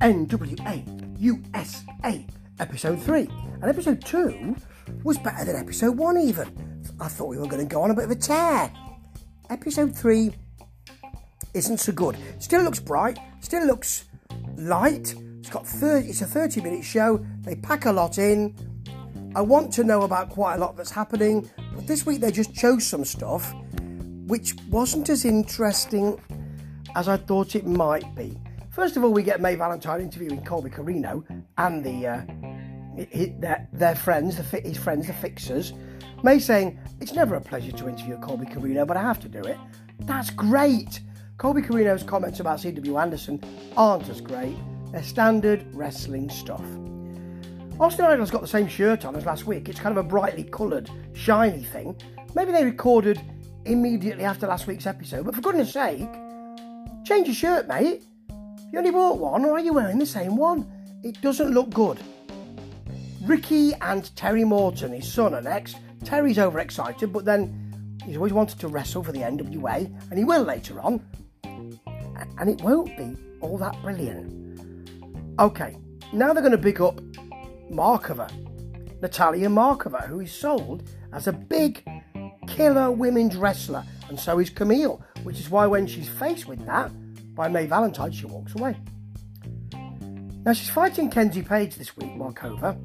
NWA USA episode 3. And episode 2 was better than episode 1 even. I thought we were going to go on a bit of a tear. Episode 3 isn't so good. Still looks bright, still looks light. It's got 30 it's a 30 minute show. They pack a lot in. I want to know about quite a lot that's happening, but this week they just chose some stuff which wasn't as interesting as I thought it might be. First of all, we get May Valentine interviewing Colby Corino and the uh, their, their friends, the, his friends, the Fixers. May saying, It's never a pleasure to interview Colby Corino, but I have to do it. That's great. Colby Corino's comments about C.W. Anderson aren't as great. They're standard wrestling stuff. Austin Idol's got the same shirt on as last week. It's kind of a brightly coloured, shiny thing. Maybe they recorded immediately after last week's episode, but for goodness sake, change your shirt, mate. You only bought one, or are you wearing the same one? It doesn't look good. Ricky and Kerry Morton, his son, are next. Kerry's overexcited, but then he's always wanted to wrestle for the NWA, and he will later on. And it won't be all that brilliant. Okay, now they're going to pick up Markova, Natalia Markova, who is sold as a big killer women's wrestler, and so is Kamille, which is why when she's faced with that by May Valentine, she walks away. Now she's fighting Kenzie Paige this week, Markova.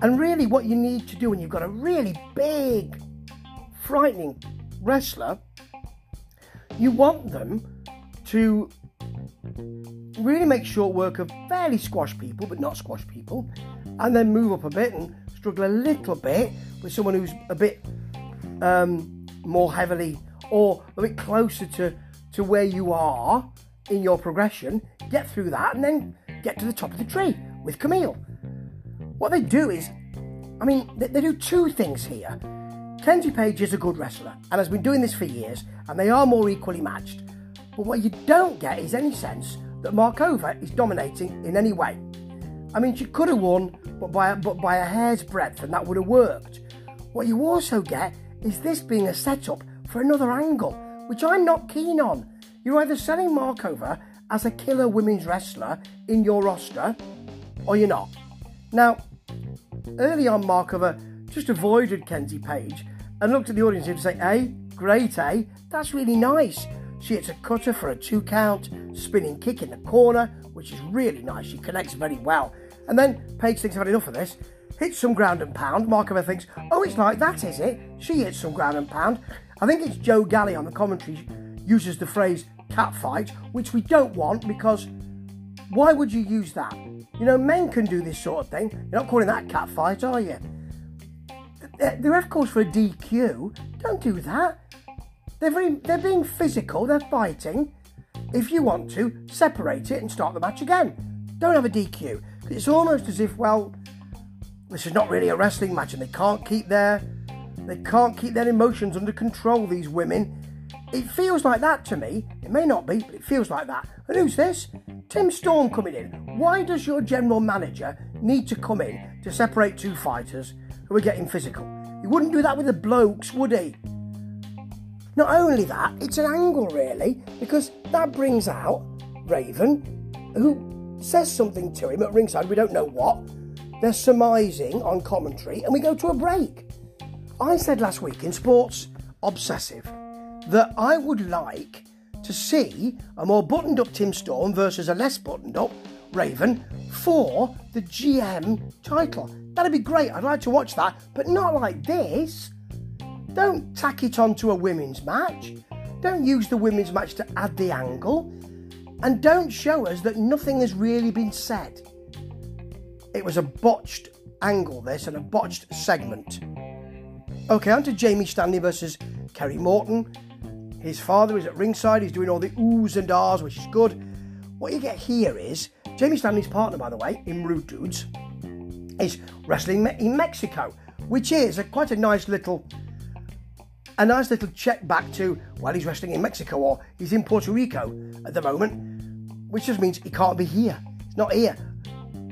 And really, what you need to do when you've got a really big, frightening wrestler, you want them to really make short work of fairly squash people, but not squash people, and then move up a bit and struggle a little bit with someone who's a bit um, more heavily or a bit closer to, to where you are in your progression, get through that, and then get to the top of the tree with Kamille. What they do is, I mean, they, they do two things here. Kenzie Paige is a good wrestler and has been doing this for years, and they are more equally matched. But what you don't get is any sense that Markova is dominating in any way. I mean, she could have won, but by but by a hair's breadth, and that would have worked. What you also get is this being a setup for another angle, which I'm not keen on. You're either selling Markova as a killer women's wrestler in your roster, or you're not. Now, early on, Markova just avoided Kenzie Paige and looked at the audience and said, "Hey, great, eh? That's really nice." She hits a cutter for a two count, spinning kick in the corner, which is really nice. She connects very well. And then Paige thinks I've had enough of this, hits some ground and pound. Markova thinks, oh, it's like that, is it? She hits some ground and pound. I think it's Joe Galli on the commentary uses the phrase cat fight, which we don't want because why would you use that? You know, men can do this sort of thing. You're not calling that cat fight, are you? The ref calls for a DQ. Don't do that. They're, very, they're being physical, they're fighting. If you want to, separate it and start the match again. Don't have a DQ. It's almost as if, well, this is not really a wrestling match and they can't keep their they can't keep their emotions under control, these women. It feels like that to me. It may not be, but it feels like that. And who's this? Tim Storm coming in. Why does your general manager need to come in to separate two fighters who are getting physical? He wouldn't do that with the blokes, would he? Not only that, it's an angle really, because that brings out Raven, who says something to him at ringside, we don't know what. They're surmising on commentary, and we go to a break. I said last week in Sports Obsessive that I would like to see a more buttoned up Tim Storm versus a less buttoned up Raven for the GM title. That'd be great. I'd like to watch that, but not like this. Don't tack it onto a women's match. Don't use the women's match to add the angle. And don't show us that nothing has really been said. It was a botched angle, this, and a botched segment. Okay, on to Jamie Stanley versus Kerry Morton. His father is at ringside, he's doing all the oohs and ahs, which is good. What you get here is Jamie Stanley's partner, by the way, in Rude Dudes, is wrestling in Mexico, which is a, quite a nice little a nice little check back to, well, he's wrestling in Mexico or he's in Puerto Rico at the moment, which just means he can't be here. It's not here.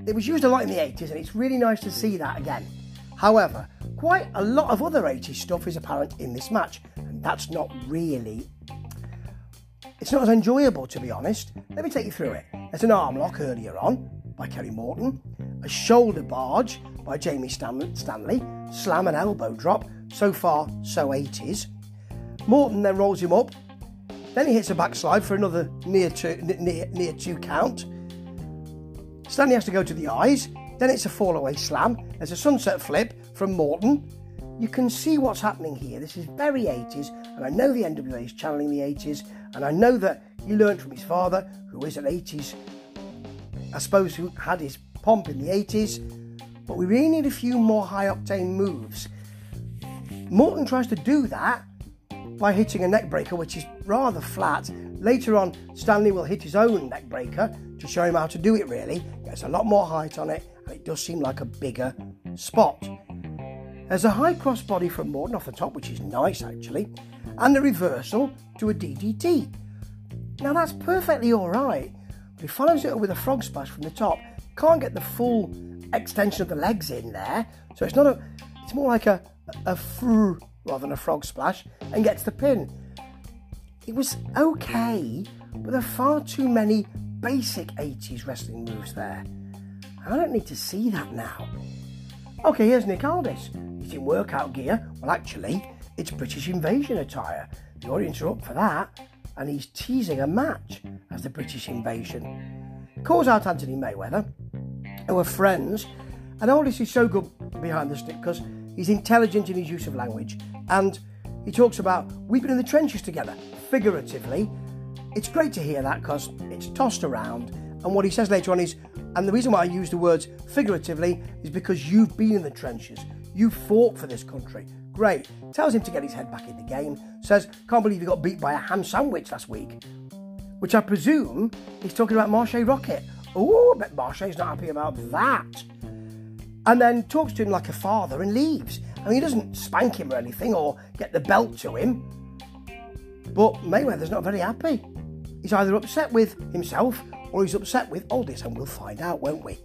It was used a lot in the 80s and it's really nice to see that again. However, quite a lot of other 80s stuff is apparent in this match, and that's not really. It's not as enjoyable, to be honest. Let me take you through it. There's an arm lock earlier on by Kerry Morton, a shoulder barge by Jamie Stanley, slam and elbow drop. So far, so 80s. Morton then rolls him up. Then he hits a backslide for another near two, near, near two count. Stanley has to go to the eyes. Then it's a fall away slam. There's a sunset flip from Morton. You can see what's happening here. This is very 80s, and I know the NWA is channeling the 80s, and I know that he learned from his father, who is an 80s, I suppose, who had his pomp in the 80s. But we really need a few more high octane moves. Morton tries to do that by hitting a neck breaker, which is rather flat. Later on, Stanley will hit his own neck breaker to show him how to do it really. Gets a lot more height on it, and it does seem like a bigger spot. There's a high crossbody from Morton off the top, which is nice actually, and a reversal to a DDT. Now that's perfectly alright, but he follows it up with a frog splash from the top. Can't get the full extension of the legs in there, so it's not a, it's more like a, a fr rather than a frog splash, and gets the pin. It was okay, but there are far too many basic 80s wrestling moves there. I don't need to see that now. Okay, here's Nick Aldis. He's in workout gear. Well, actually, it's British Invasion attire. The audience are up for that, and he's teasing a match as the British Invasion. Calls out Anthony Mayweather, who are friends, and Aldis is so good behind the stick because he's intelligent in his use of language, and he talks about we've been in the trenches together, figuratively. It's great to hear that because it's tossed around, and what he says later on is, and the reason why I use the words figuratively is because you've been in the trenches, you fought for this country. Great. Tells him to get his head back in the game. Says, can't believe you got beat by a ham sandwich last week. Which I presume he's talking about Marshe Rockett. Oh, but Marshe's not happy about that. And then talks to him like a father and leaves. I mean, he doesn't spank him or anything or get the belt to him. But Mayweather's not very happy. He's either upset with himself or he's upset with all this, and we'll find out, won't we?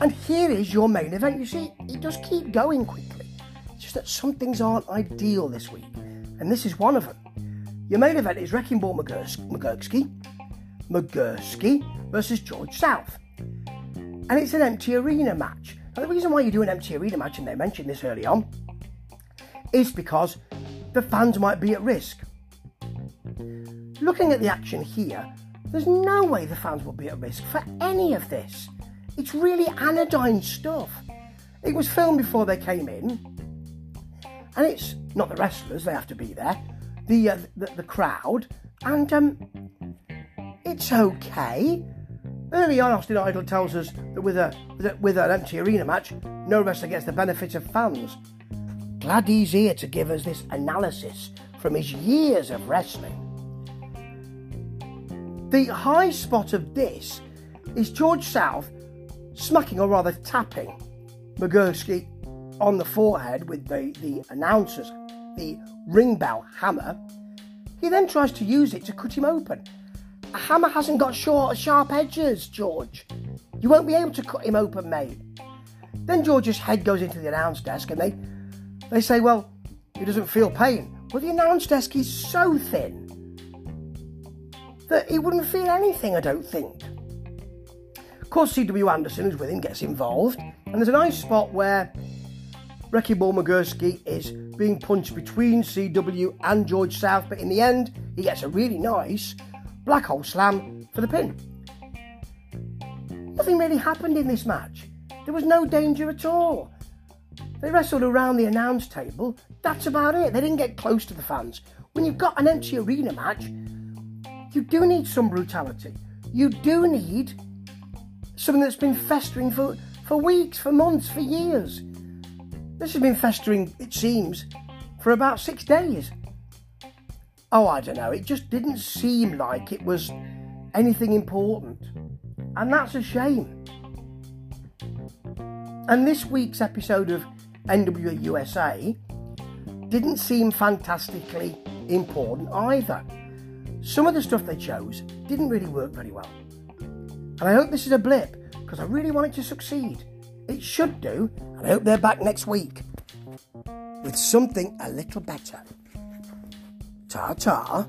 And here is your main event. You see, it does keep going quickly. It's just that some things aren't ideal this week, and this is one of them. Your main event is Wrecking Ball Legursky, Legursky versus George South. And it's an empty arena match. Now, the reason why you do an empty arena match, and they mentioned this early on, is because the fans might be at risk. Looking at the action here, there's no way the fans will be at risk for any of this. It's really anodyne stuff. It was filmed before they came in, and it's not the wrestlers; they have to be there. The uh, the, the, crowd, and um, it's okay. Early on, Austin Idol tells us that with a with an empty arena match, no wrestler gets the benefit of fans. Glad he's here to give us this analysis from his years of wrestling. The high spot of this is George South smacking, or rather tapping, Legursky on the forehead with the, the announcer's, the ring bell hammer. He then tries to use it to cut him open. A hammer hasn't got short, sharp edges, George. You won't be able to cut him open, mate. Then George's head goes into the announce desk and they, they say, well, he doesn't feel pain. Well, the announce desk is so thin that he wouldn't feel anything, I don't think. Of course, C.W. Anderson, who's with him, gets involved, and there's a nice spot where Ball Legursky is being punched between CW and George South, but in the end, he gets a really nice black hole slam for the pin. Nothing really happened in this match. There was no danger at all. They wrestled around the announce table. That's about it. They didn't get close to the fans. When you've got an empty arena match, you do need some brutality. You do need something that's been festering for, for weeks, for months, for years. This has been festering, it seems, for about six days. Oh, I don't know, it just didn't seem like it was anything important. And that's a shame. And this week's episode of NWA USA didn't seem fantastically important either. Some of the stuff they chose didn't really work very well. And I hope this is a blip because I really want it to succeed. It should do, and I hope they're back next week with something a little better. Ta ta.